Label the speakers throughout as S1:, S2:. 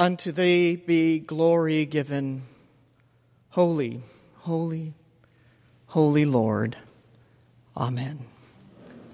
S1: Unto thee be glory given. Holy, holy, holy Lord. Amen.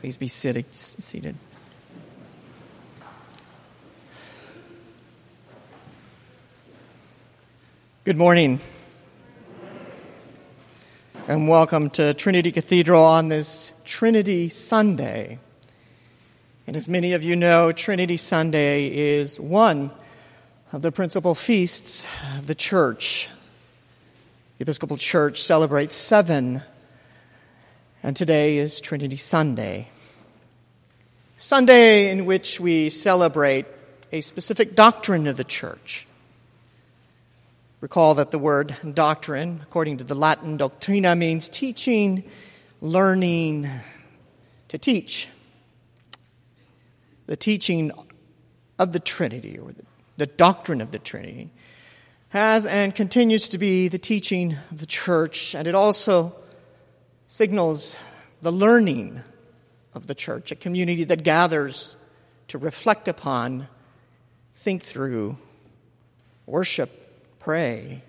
S1: Please be seated. Good morning. And welcome to Trinity Cathedral on this Trinity Sunday. And as many of you know, Trinity Sunday is one of the principal feasts of the church. The Episcopal Church celebrates seven, and today is Trinity Sunday. Sunday in which we celebrate a specific doctrine of the church. Recall that the word doctrine, according to the Latin doctrina, means teaching, learning, to teach. The teaching of the Trinity, or the the doctrine of the Trinity, has and continues to be the teaching of the church, and it also signals the learning of the church, a community that gathers to reflect upon, think through, worship, pray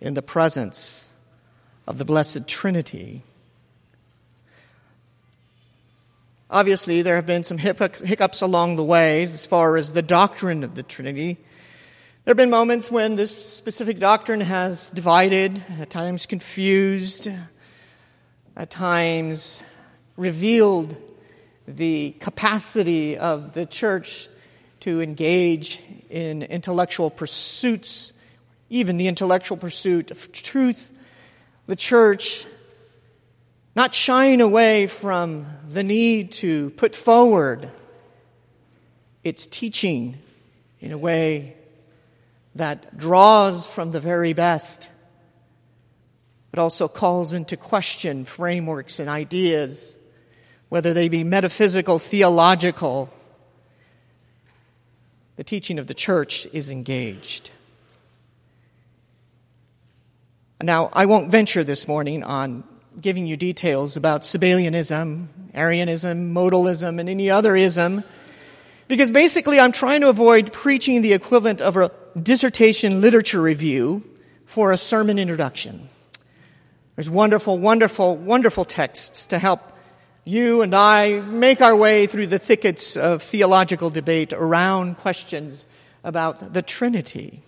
S1: in the presence of the Blessed Trinity. Obviously, there have been some hiccups along the ways as far as the doctrine of the Trinity. There have been moments when this specific doctrine has divided, at times confused, at times revealed the capacity of the church to engage in intellectual pursuits, even the intellectual pursuit of truth. The church not shying away from the need to put forward its teaching in a way that draws from the very best, but also calls into question frameworks and ideas, whether they be metaphysical, theological. The teaching of the church is engaged. Now, I won't venture this morning on giving you details about Sabellianism, Arianism, modalism, and any other ism, because basically I'm trying to avoid preaching the equivalent of a dissertation literature review for a sermon introduction. There's wonderful, wonderful, wonderful texts to help you and I make our way through the thickets of theological debate around questions about the Trinity.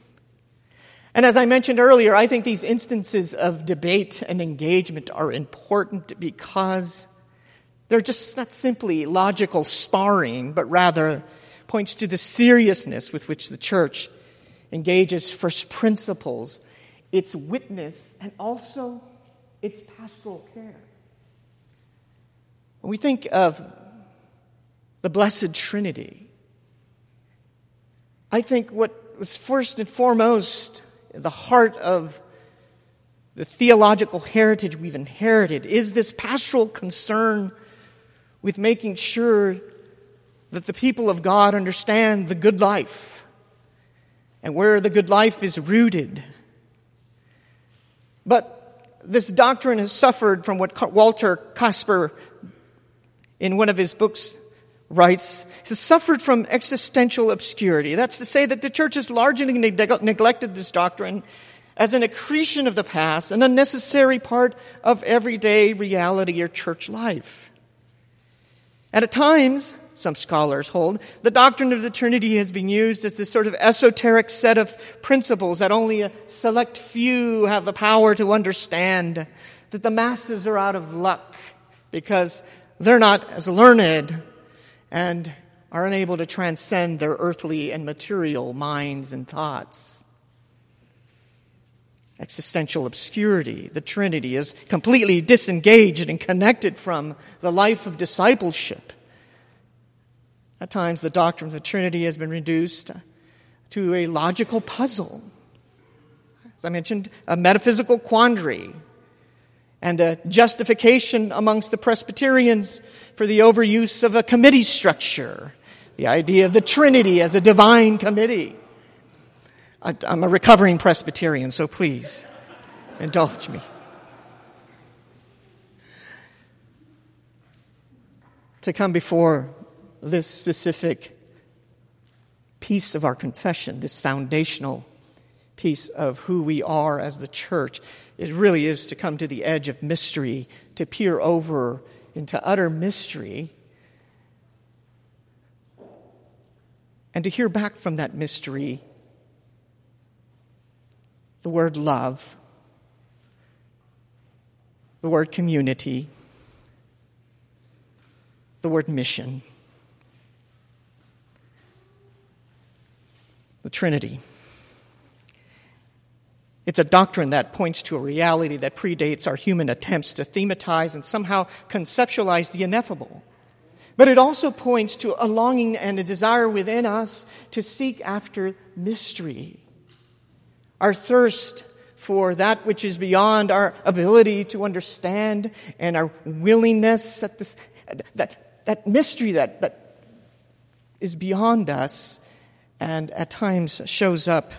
S1: And as I mentioned earlier, I think these instances of debate and engagement are important because they're just not simply logical sparring, but rather points to the seriousness with which the church engages first principles, its witness, and also its pastoral care. When we think of the Blessed Trinity, I think what was first and foremost the heart of the theological heritage we've inherited is this pastoral concern with making sure that the people of God understand the good life and where the good life is rooted. But this doctrine has suffered from what Walter Kasper, in one of his books, writes, has suffered from existential obscurity. That's to say that the church has largely neglected this doctrine as an accretion of the past, an unnecessary part of everyday reality or church life. And at times, some scholars hold, the doctrine of the Trinity has been used as this sort of esoteric set of principles that only a select few have the power to understand, that the masses are out of luck because they're not as learned and are unable to transcend their earthly and material minds and thoughts. Existential obscurity, the Trinity, is completely disengaged and connected from the life of discipleship. At times, the doctrine of the Trinity has been reduced to a logical puzzle. As I mentioned, a metaphysical quandary and a justification amongst the Presbyterians for the overuse of a committee structure, the idea of the Trinity as a divine committee. I'm a recovering Presbyterian, so please indulge me. To come before this specific piece of our confession, this foundational piece of who we are as the church. It really is to come to the edge of mystery, to peer over into utter mystery, and to hear back from that mystery the word love, the word community, the word mission, the Trinity. It's a doctrine that points to a reality that predates our human attempts to thematize and somehow conceptualize the ineffable. But it also points to a longing and a desire within us to seek after mystery. Our thirst for that which is beyond our ability to understand and our willingness at this, that, that mystery that, that is beyond us and at times shows up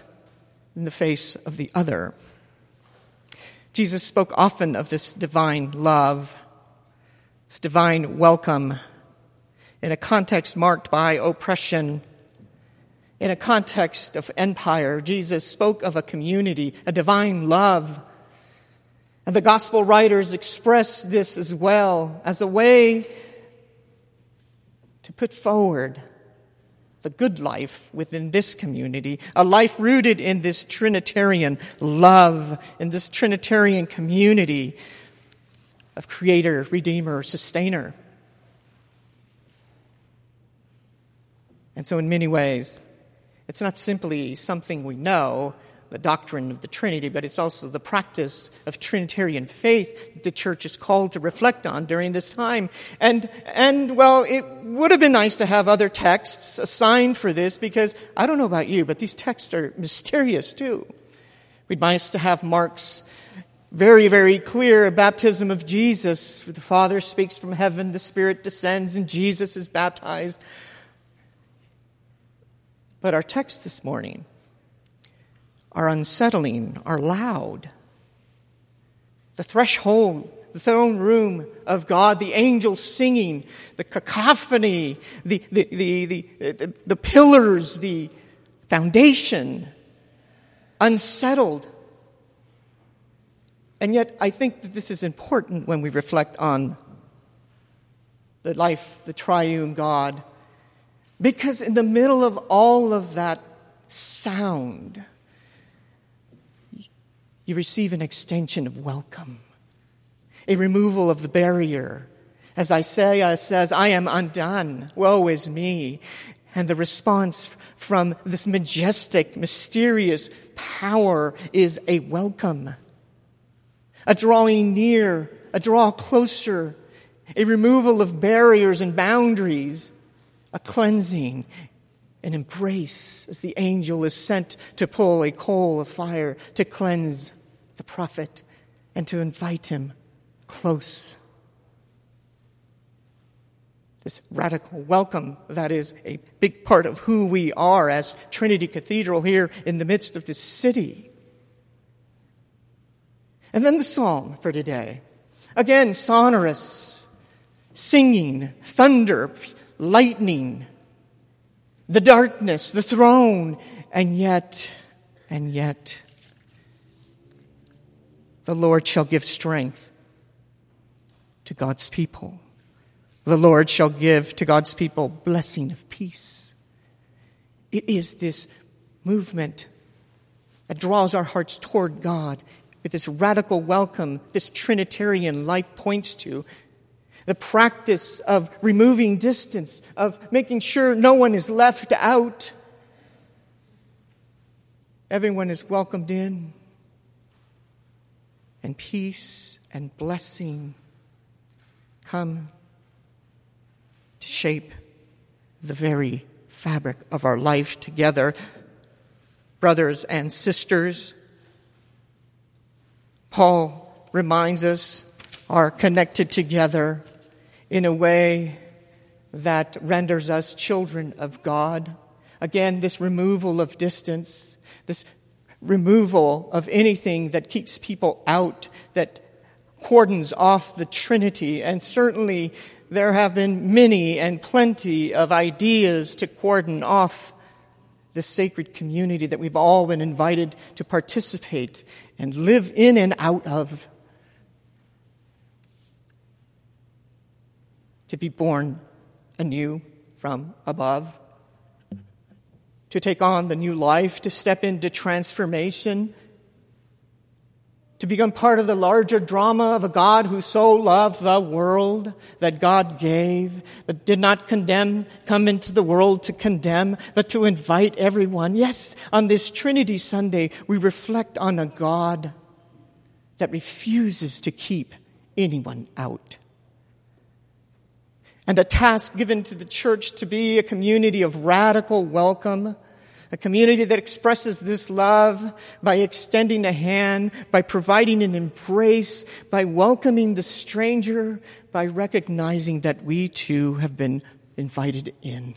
S1: in the face of the other. Jesus spoke often of this divine love, this divine welcome, in a context marked by oppression. In a context of empire, Jesus spoke of a community, a divine love. And the gospel writers express this as well as a way to put forward the good life within this community, a life rooted in this Trinitarian love, in this Trinitarian community of Creator, Redeemer, Sustainer. And so, in many ways, it's not simply something we know, the doctrine of the Trinity, but it's also the practice of Trinitarian faith that the church is called to reflect on during this time. And, and well, it would have been nice to have other texts assigned for this because I don't know about you, but these texts are mysterious too. We'd be nice to have Mark's very, very clear baptism of Jesus. Where the Father speaks from heaven, the Spirit descends, and Jesus is baptized. But our text this morning, are unsettling, are loud. The threshold, the throne room of God, the angels singing, the cacophony, the, the, the, the, pillars, the foundation, unsettled. And yet, I think that this is important when we reflect on the life, the triune God, because in the middle of all of that sound, you receive an extension of welcome, a removal of the barrier. As Isaiah says, I am undone, woe is me. And the response from this majestic, mysterious power is a welcome, a drawing near, a draw closer, a removal of barriers and boundaries, a cleansing, an embrace as the angel is sent to pull a coal of fire to cleanse the prophet and to invite him close. This radical welcome that is a big part of who we are as Trinity Cathedral here in the midst of this city. And then the psalm for today. Again, sonorous, singing, thunder, lightning, the darkness, the throne, and yet, and yet, the Lord shall give strength to God's people. The Lord shall give to God's people blessing of peace. It is this movement that draws our hearts toward God with this radical welcome this Trinitarian life points to. The practice of removing distance, of making sure no one is left out. Everyone is welcomed in and peace and blessing come to shape the very fabric of our life together. Brothers and sisters, Paul reminds us, are connected together in a way that renders us children of God. Again, this removal of distance, this removal of anything that keeps people out, that cordons off the Trinity. And certainly there have been many and plenty of ideas to cordon off this sacred community that we've all been invited to participate and live in and out of. To be born anew from above. To take on the new life, to step into transformation to become part of the larger drama of a God who so loved the world that God gave, but did not condemn, come into the world to condemn, but to invite everyone. Yes, on this Trinity Sunday, we reflect on a God that refuses to keep anyone out. And a task given to the church to be a community of radical welcome a community that expresses this love by extending a hand, by providing an embrace, by welcoming the stranger, by recognizing that we too have been invited in.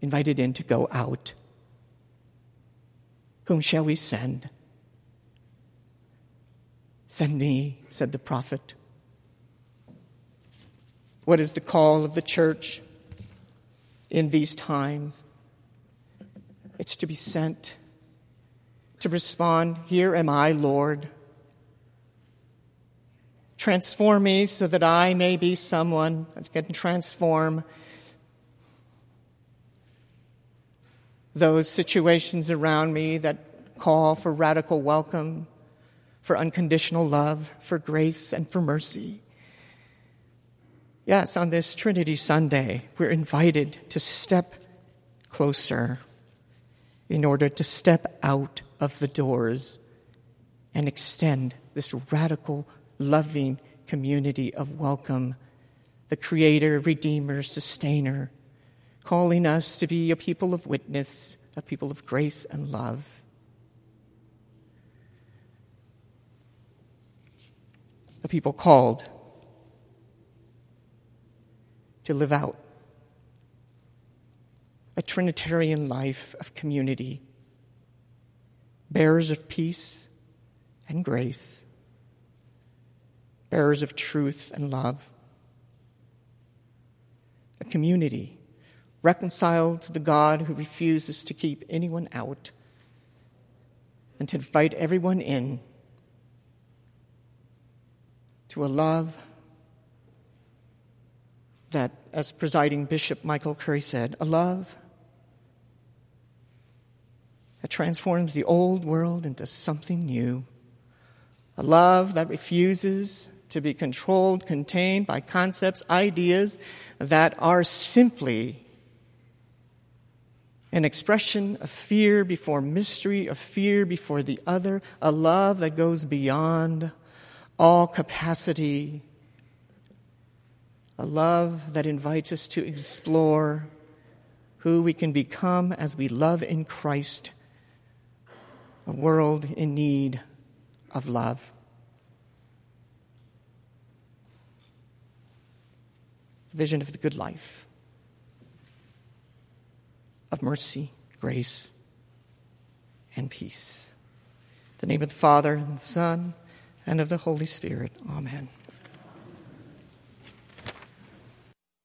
S1: Invited in to go out. Whom shall we send? Send me, said the prophet. What is the call of the church? in these times. It's to be sent, to respond, Here am I, Lord. Transform me so that I may be someone that can transform those situations around me that call for radical welcome, for unconditional love, for grace, and for mercy. Yes, on this Trinity Sunday, we're invited to step closer in order to step out of the doors and extend this radical, loving community of welcome, the Creator, Redeemer, Sustainer, calling us to be a people of witness, a people of grace and love. A people called to live out a Trinitarian life of community, bearers of peace and grace, bearers of truth and love, a community reconciled to the God who refuses to keep anyone out and to invite everyone in to a love that, as presiding Bishop Michael Curry said, a love that transforms the old world into something new, a love that refuses to be controlled, contained by concepts, ideas that are simply an expression of fear before mystery, of fear before the other, a love that goes beyond all capacity a love that invites us to explore who we can become as we love in Christ, a world in need of love. vision of the good life, of mercy, grace, and peace. In the name of the Father, and the Son, and of the Holy Spirit. Amen.